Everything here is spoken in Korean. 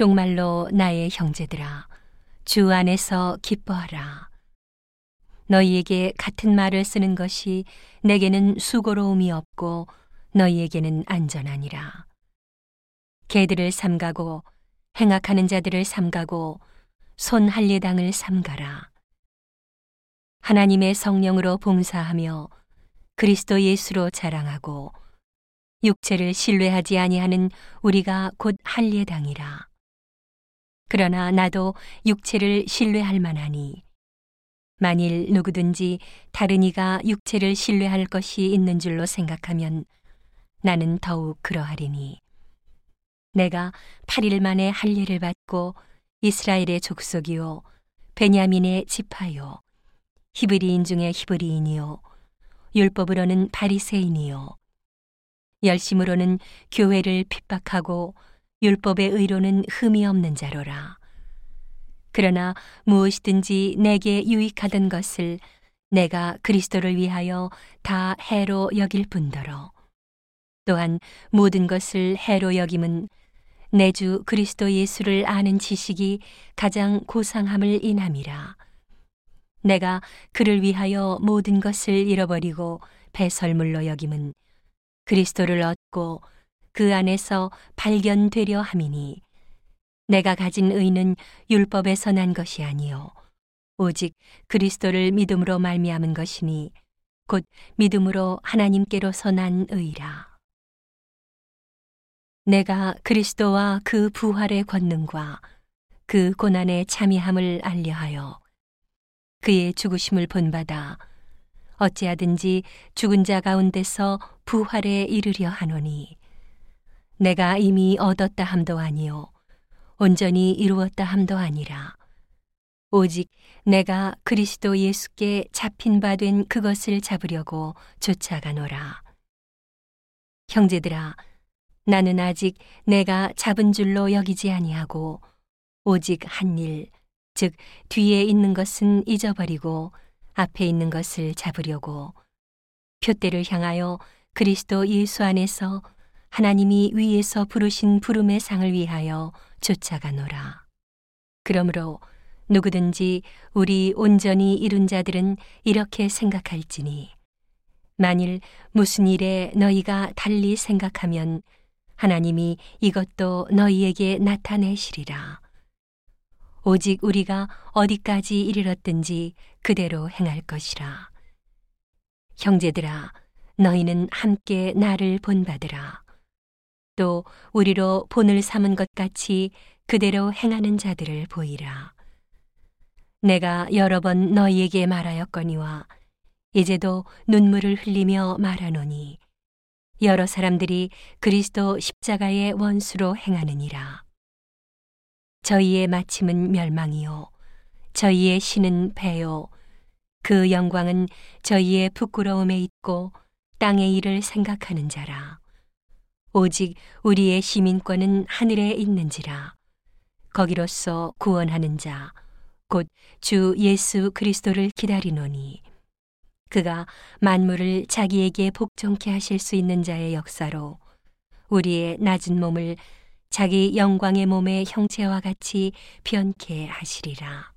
종말로 나의 형제들아 주 안에서 기뻐하라. 너희에게 같은 말을 쓰는 것이 내게는 수고로움이 없고 너희에게는 안전하니라. 개들을 삼가고 행악하는 자들을 삼가고 손 할례당을 삼가라. 하나님의 성령으로 봉사하며 그리스도 예수로 자랑하고 육체를 신뢰하지 아니하는 우리가 곧 할례당이라. 그러나 나도 육체를 신뢰할 만하니. 만일 누구든지 다른 이가 육체를 신뢰할 것이 있는 줄로 생각하면 나는 더욱 그러하리니. 내가 8일 만에 할례를 받고 이스라엘의 족속이요 베냐민의 지파요 히브리인 중에 히브리인이요 율법으로는 바리새인이요 열심으로는 교회를 핍박하고 율법의 의로는 흠이 없는 자로라. 그러나 무엇이든지 내게 유익하던 것을 내가 그리스도를 위하여 다 해로 여길 뿐더러 또한 모든 것을 해로 여김은 내 주 그리스도 예수를 아는 지식이 가장 고상함을 인함이라. 내가 그를 위하여 모든 것을 잃어버리고 배설물로 여김은 그리스도를 얻고 그 안에서 발견되려 함이니 내가 가진 의는 율법에서 난 것이 아니요. 오직 그리스도를 믿음으로 말미암은 것이니 곧 믿음으로 하나님께로서 난 의라. 내가 그리스도와 그 부활의 권능과 그 고난의 참여함을 알려하여 그의 죽으심을 본받아 어찌하든지 죽은 자 가운데서 부활에 이르려 하노니 내가 이미 얻었다 함도 아니요. 온전히 이루었다 함도 아니라. 오직 내가 그리스도 예수께 잡힌 바 된 그것을 잡으려고 쫓아가노라. 형제들아 나는 아직 내가 잡은 줄로 여기지 아니하고 오직 한 일, 즉 뒤에 있는 것은 잊어버리고 앞에 있는 것을 잡으려고. 표대를 향하여 그리스도 예수 안에서 하나님이 위에서 부르신 부름의 상을 위하여 쫓아가노라. 그러므로 누구든지 우리 온전히 이룬 자들은 이렇게 생각할지니 만일 무슨 일에 너희가 달리 생각하면 하나님이 이것도 너희에게 나타내시리라. 오직 우리가 어디까지 이르렀든지 그대로 행할 것이라. 형제들아, 너희는 함께 나를 본받으라. 또 우리로 본을 삼은 것 같이 그대로 행하는 자들을 보이라. 내가 여러 번 너희에게 말하였거니와 이제도 눈물을 흘리며 말하노니 여러 사람들이 그리스도 십자가의 원수로 행하느니라. 저희의 마침은 멸망이요. 저희의 신은 배요. 그 영광은 저희의 부끄러움에 있고 땅의 일을 생각하는 자라. 오직 우리의 시민권은 하늘에 있는지라 거기로서 구원하는 자 곧 주 예수 그리스도를 기다리노니 그가 만물을 자기에게 복종케 하실 수 있는 자의 역사로 우리의 낮은 몸을 자기 영광의 몸의 형체와 같이 변케 하시리라.